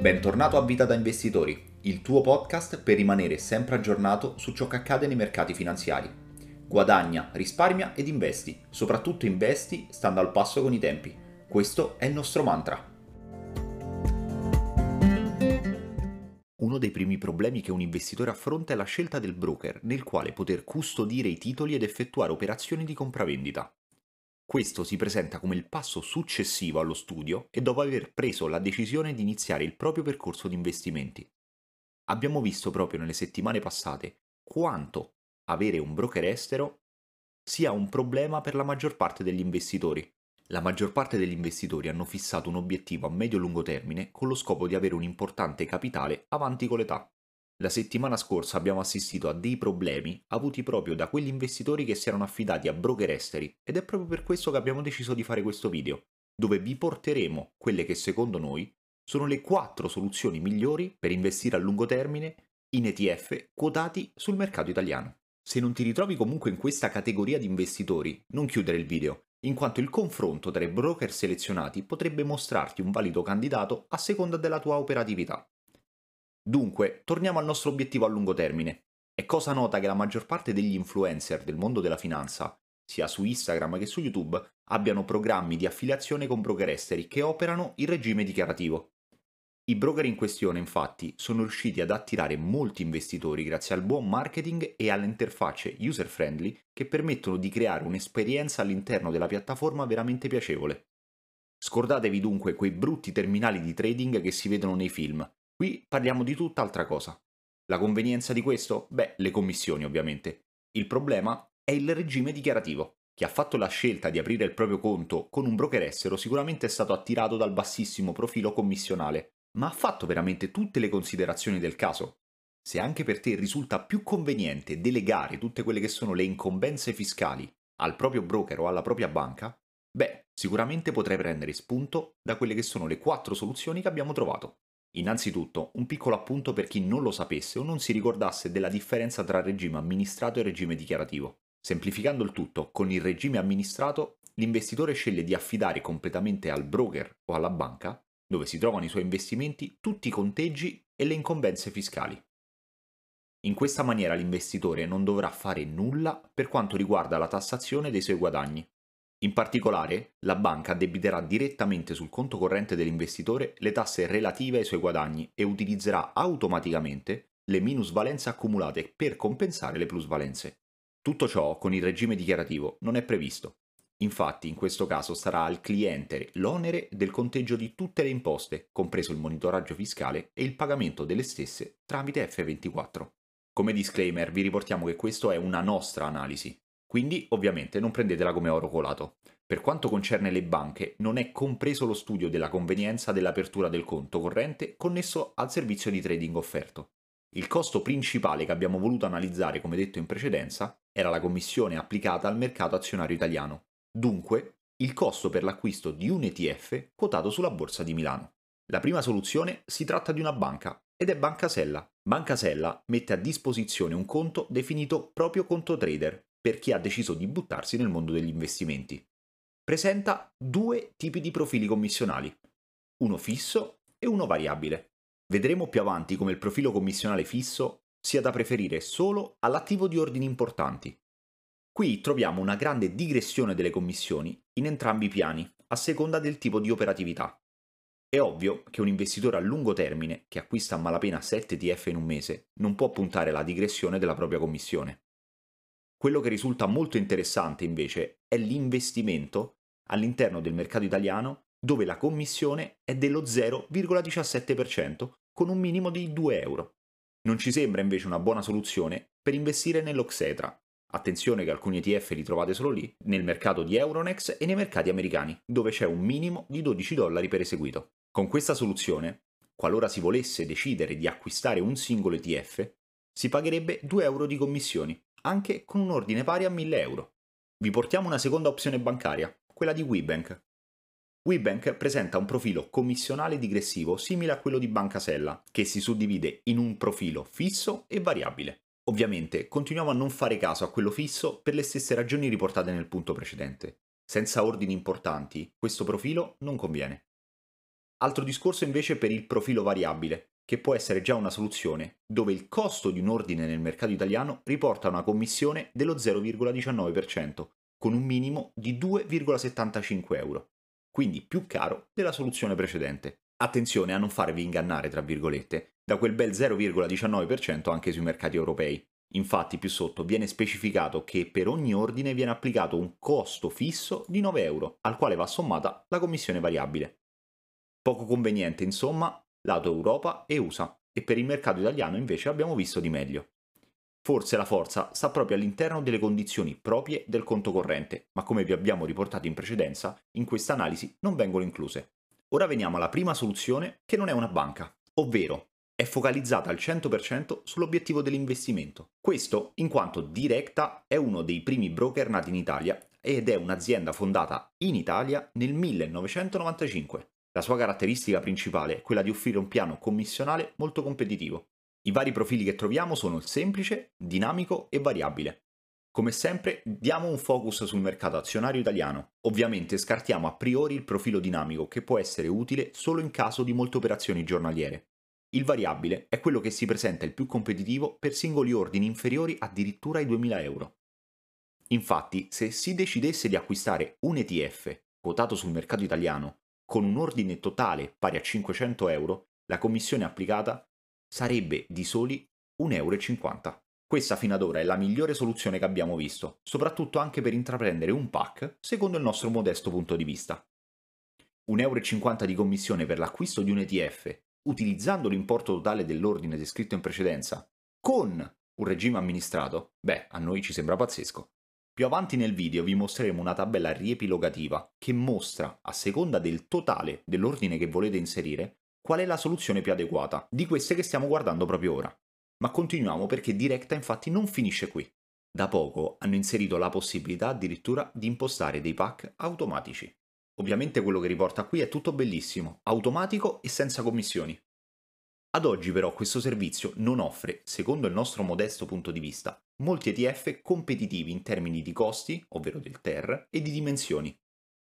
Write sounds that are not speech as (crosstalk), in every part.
Bentornato a Vita da Investitori, il tuo podcast per rimanere sempre aggiornato su ciò che accade nei mercati finanziari. Guadagna, risparmia ed investi, soprattutto investi stando al passo con i tempi. Questo è il nostro mantra. Uno dei primi problemi che un investitore affronta è la scelta del broker nel quale poter custodire i titoli ed effettuare operazioni di compravendita. Questo si presenta come il passo successivo allo studio e dopo aver preso la decisione di iniziare il proprio percorso di investimenti. Abbiamo visto proprio nelle settimane passate quanto avere un broker estero sia un problema per la maggior parte degli investitori. La maggior parte degli investitori hanno fissato un obiettivo a medio-lungo termine con lo scopo di avere un importante capitale avanti con l'età. La settimana scorsa abbiamo assistito a dei problemi avuti proprio da quegli investitori che si erano affidati a broker esteri ed è proprio per questo che abbiamo deciso di fare questo video, dove vi porteremo quelle che secondo noi sono le 4 soluzioni migliori per investire a lungo termine in ETF quotati sul mercato italiano. Se non ti ritrovi comunque in questa categoria di investitori, non chiudere il video, in quanto il confronto tra i broker selezionati potrebbe mostrarti un valido candidato a seconda della tua operatività. Dunque, torniamo al nostro obiettivo a lungo termine. È cosa nota che la maggior parte degli influencer del mondo della finanza, sia su Instagram che su YouTube, abbiano programmi di affiliazione con broker esteri che operano in regime dichiarativo. I broker in questione, infatti, sono riusciti ad attirare molti investitori grazie al buon marketing e alle interfacce user-friendly che permettono di creare un'esperienza all'interno della piattaforma veramente piacevole. Scordatevi dunque quei brutti terminali di trading che si vedono nei film, Qui parliamo di tutt'altra cosa. La convenienza di questo? Beh, le commissioni ovviamente. Il problema è il regime dichiarativo. Chi ha fatto la scelta di aprire il proprio conto con un broker estero sicuramente è stato attirato dal bassissimo profilo commissionale, ma ha fatto veramente tutte le considerazioni del caso? Se anche per te risulta più conveniente delegare tutte quelle che sono le incombenze fiscali al proprio broker o alla propria banca, beh, sicuramente potrai prendere spunto da quelle che sono le quattro soluzioni che abbiamo trovato. Innanzitutto, un piccolo appunto per chi non lo sapesse o non si ricordasse della differenza tra regime amministrato e regime dichiarativo. Semplificando il tutto, con il regime amministrato, l'investitore sceglie di affidare completamente al broker o alla banca, dove si trovano i suoi investimenti, tutti i conteggi e le incombenze fiscali. In questa maniera l'investitore non dovrà fare nulla per quanto riguarda la tassazione dei suoi guadagni, in particolare, la banca addebiterà direttamente sul conto corrente dell'investitore le tasse relative ai suoi guadagni e utilizzerà automaticamente le minusvalenze accumulate per compensare le plusvalenze. Tutto ciò con il regime dichiarativo non è previsto. Infatti, in questo caso sarà al cliente l'onere del conteggio di tutte le imposte, compreso il monitoraggio fiscale e il pagamento delle stesse tramite F24. Come disclaimer vi riportiamo che questo è una nostra analisi, quindi ovviamente non prendetela come oro colato. Per quanto concerne le banche, non è compreso lo studio della convenienza dell'apertura del conto corrente connesso al servizio di trading offerto. Il costo principale che abbiamo voluto analizzare, come detto in precedenza, era la commissione applicata al mercato azionario italiano, dunque il costo per l'acquisto di un ETF quotato sulla borsa di Milano. La prima soluzione si tratta di una banca ed è Banca Sella. Banca Sella mette a disposizione un conto definito proprio conto trader per chi ha deciso di buttarsi nel mondo degli investimenti. Presenta due tipi di profili commissionali, uno fisso e uno variabile. Vedremo più avanti come il profilo commissionale fisso sia da preferire solo all'attivo di ordini importanti. Qui troviamo una grande digressione delle commissioni in entrambi i piani, a seconda del tipo di operatività. È ovvio che un investitore a lungo termine, che acquista a malapena 7 TF in un mese, non può puntare alla digressione della propria commissione. Quello che risulta molto interessante invece è l'investimento all'interno del mercato italiano dove la commissione è dello 0,17% con un minimo di 2 euro. Non ci sembra invece una buona soluzione per investire nell'Oxetra. Attenzione che alcuni ETF li trovate solo lì, nel mercato di Euronext e nei mercati americani, dove c'è un minimo di 12 dollari per eseguito. Con questa soluzione, qualora si volesse decidere di acquistare un singolo ETF, si pagherebbe 2 euro di commissioni, anche con un ordine pari a 1000 euro. Vi portiamo una seconda opzione bancaria, quella di WeBank. WeBank presenta un profilo commissionale digressivo simile a quello di Banca Sella, che si suddivide in un profilo fisso e variabile. Ovviamente continuiamo a non fare caso a quello fisso per le stesse ragioni riportate nel punto precedente. Senza ordini importanti, questo profilo non conviene. Altro discorso invece per il profilo variabile, che può essere già una soluzione, dove il costo di un ordine nel mercato italiano riporta una commissione dello 0,19%, con un minimo di 2,75 euro, quindi più caro della soluzione precedente. Attenzione a non farvi ingannare, tra virgolette, da quel bel 0,19% anche sui mercati europei. Infatti più sotto viene specificato che per ogni ordine viene applicato un costo fisso di 9 euro, al quale va sommata la commissione variabile. Poco conveniente insomma, lato Europa e USA, e per il mercato italiano invece abbiamo visto di meglio. Forse la forza sta proprio all'interno delle condizioni proprie del conto corrente, ma come vi abbiamo riportato in precedenza, in questa analisi non vengono incluse. Ora veniamo alla prima soluzione che non è una banca, ovvero è focalizzata al 100% sull'obiettivo dell'investimento. Questo in quanto Directa è uno dei primi broker nati in Italia ed è un'azienda fondata in Italia nel 1995. La sua caratteristica principale è quella di offrire un piano commissionale molto competitivo. I vari profili che troviamo sono il semplice, dinamico e variabile. Come sempre diamo un focus sul mercato azionario italiano. Ovviamente scartiamo a priori il profilo dinamico che può essere utile solo in caso di molte operazioni giornaliere. Il variabile è quello che si presenta il più competitivo per singoli ordini inferiori addirittura ai 2000 euro. Infatti, se si decidesse di acquistare un ETF quotato sul mercato italiano con un ordine totale pari a 500 euro, la commissione applicata sarebbe di soli 1,50 euro. Questa fino ad ora è la migliore soluzione che abbiamo visto, soprattutto anche per intraprendere un pack secondo il nostro modesto punto di vista. 1,50 euro di commissione per l'acquisto di un ETF, utilizzando l'importo totale dell'ordine descritto in precedenza, con un regime amministrato, beh, a noi ci sembra pazzesco. Più avanti nel video vi mostreremo una tabella riepilogativa che mostra, a seconda del totale dell'ordine che volete inserire, qual è la soluzione più adeguata di queste che stiamo guardando proprio ora. Ma continuiamo perché Directa infatti non finisce qui. Da poco hanno inserito la possibilità addirittura di impostare dei pack automatici. Ovviamente quello che riporta qui è tutto bellissimo, automatico e senza commissioni. Ad oggi però questo servizio non offre, secondo il nostro modesto punto di vista, molti ETF competitivi in termini di costi, ovvero del TER, e di dimensioni.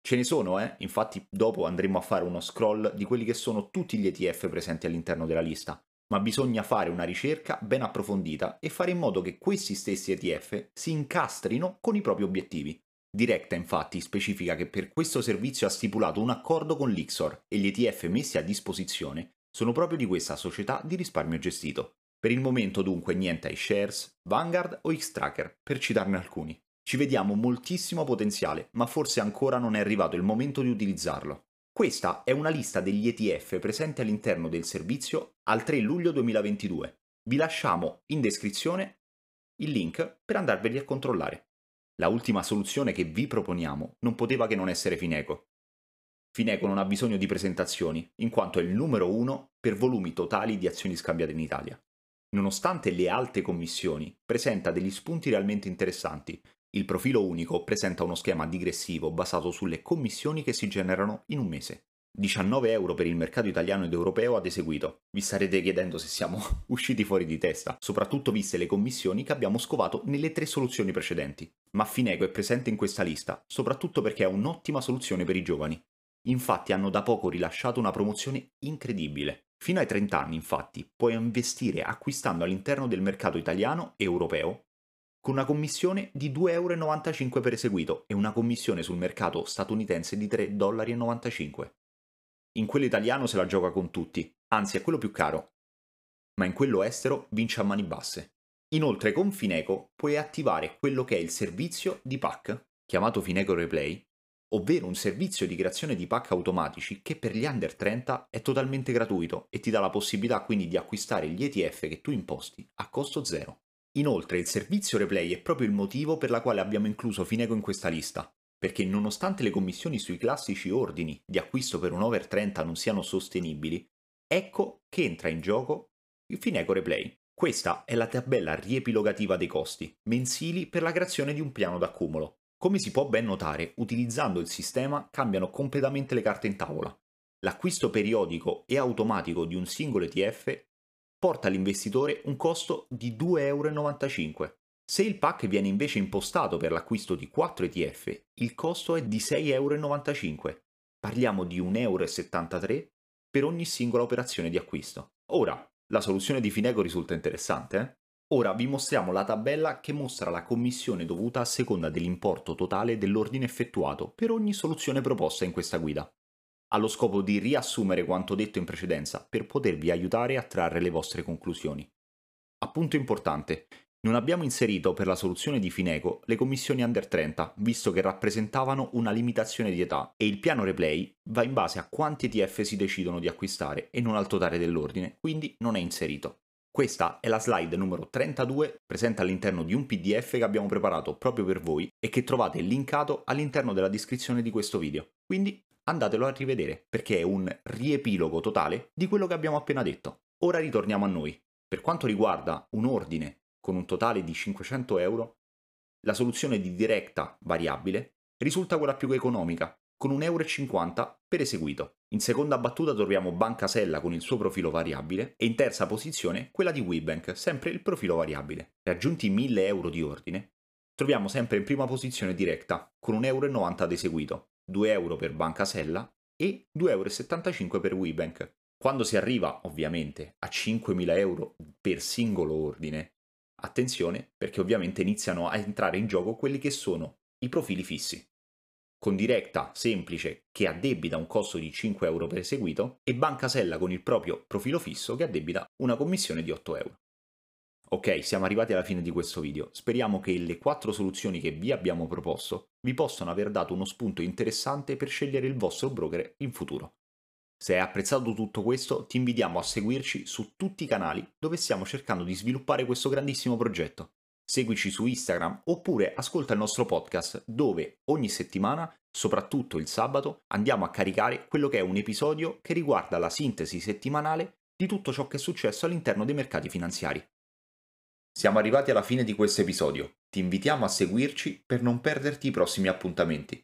Ce ne sono, eh? Infatti dopo andremo a fare uno scroll di quelli che sono tutti gli ETF presenti all'interno della lista, ma bisogna fare una ricerca ben approfondita e fare in modo che questi stessi ETF si incastrino con i propri obiettivi. Directa infatti specifica che per questo servizio ha stipulato un accordo con l'Ixor e gli ETF messi a disposizione sono proprio di questa società di risparmio gestito. Per il momento dunque niente ai shares, Vanguard o X-Tracker, per citarne alcuni. Ci vediamo moltissimo potenziale, ma forse ancora non è arrivato il momento di utilizzarlo. Questa è una lista degli ETF presenti all'interno del servizio al 3 luglio 2022. Vi lasciamo in descrizione il link per andarveli a controllare. La ultima soluzione che vi proponiamo non poteva che non essere Fineco. Fineco non ha bisogno di presentazioni, in quanto è il numero uno per volumi totali di azioni scambiate in Italia. Nonostante le alte commissioni, presenta degli spunti realmente interessanti il profilo unico presenta uno schema digressivo basato sulle commissioni che si generano in un mese. 19 euro per il mercato italiano ed europeo ad eseguito. Vi starete chiedendo se siamo (laughs) usciti fuori di testa, soprattutto viste le commissioni che abbiamo scovato nelle tre soluzioni precedenti. Ma Finego è presente in questa lista, soprattutto perché è un'ottima soluzione per i giovani. Infatti hanno da poco rilasciato una promozione incredibile. Fino ai 30 anni, infatti, puoi investire acquistando all'interno del mercato italiano e europeo con una commissione di 2,95 euro per eseguito e una commissione sul mercato statunitense di 3,95 dollari. In quello italiano se la gioca con tutti, anzi è quello più caro, ma in quello estero vince a mani basse. Inoltre con Fineco puoi attivare quello che è il servizio di pack, chiamato Fineco Replay, ovvero un servizio di creazione di pack automatici che per gli under 30 è totalmente gratuito e ti dà la possibilità quindi di acquistare gli ETF che tu imposti a costo zero. Inoltre il servizio replay è proprio il motivo per la quale abbiamo incluso Fineco in questa lista, perché nonostante le commissioni sui classici ordini di acquisto per un over 30 non siano sostenibili, ecco che entra in gioco il Fineco Replay. Questa è la tabella riepilogativa dei costi mensili per la creazione di un piano d'accumulo. Come si può ben notare, utilizzando il sistema cambiano completamente le carte in tavola. L'acquisto periodico e automatico di un singolo ETF porta all'investitore un costo di 2,95 euro. Se il pack viene invece impostato per l'acquisto di 4 ETF, il costo è di 6,95 euro. Parliamo di 1,73 euro per ogni singola operazione di acquisto. Ora, la soluzione di Fineco risulta interessante, eh? Ora vi mostriamo la tabella che mostra la commissione dovuta a seconda dell'importo totale dell'ordine effettuato per ogni soluzione proposta in questa guida, allo scopo di riassumere quanto detto in precedenza per potervi aiutare a trarre le vostre conclusioni. Appunto importante, non abbiamo inserito per la soluzione di Fineco le commissioni under 30, visto che rappresentavano una limitazione di età e il piano replay va in base a quanti ETF si decidono di acquistare e non al totale dell'ordine, quindi non è inserito. Questa è la slide numero 32 presente all'interno di un PDF che abbiamo preparato proprio per voi e che trovate linkato all'interno della descrizione di questo video. Quindi andatelo a rivedere perché è un riepilogo totale di quello che abbiamo appena detto. Ora ritorniamo a noi. Per quanto riguarda un ordine con un totale di 500 euro, la soluzione di diretta variabile risulta quella più economica con 1,50 euro per eseguito. In seconda battuta troviamo Banca Sella con il suo profilo variabile e in terza posizione quella di WeBank, sempre il profilo variabile. Raggiunti 1000 euro di ordine, troviamo sempre in prima posizione diretta con 1,90 euro ad eseguito, 2 euro per Banca Sella e 2,75 euro per WeBank. Quando si arriva ovviamente a 5.000 euro per singolo ordine, attenzione perché ovviamente iniziano a entrare in gioco quelli che sono i profili fissi con diretta semplice che addebita un costo di 5 euro per eseguito e Banca Sella con il proprio profilo fisso che addebita una commissione di 8 euro. Ok, siamo arrivati alla fine di questo video. Speriamo che le quattro soluzioni che vi abbiamo proposto vi possano aver dato uno spunto interessante per scegliere il vostro broker in futuro. Se hai apprezzato tutto questo, ti invitiamo a seguirci su tutti i canali dove stiamo cercando di sviluppare questo grandissimo progetto seguici su Instagram oppure ascolta il nostro podcast dove ogni settimana, soprattutto il sabato, andiamo a caricare quello che è un episodio che riguarda la sintesi settimanale di tutto ciò che è successo all'interno dei mercati finanziari. Siamo arrivati alla fine di questo episodio. Ti invitiamo a seguirci per non perderti i prossimi appuntamenti.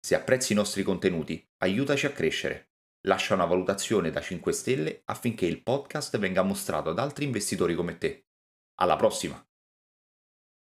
Se apprezzi i nostri contenuti, aiutaci a crescere. Lascia una valutazione da 5 stelle affinché il podcast venga mostrato ad altri investitori come te. Alla prossima!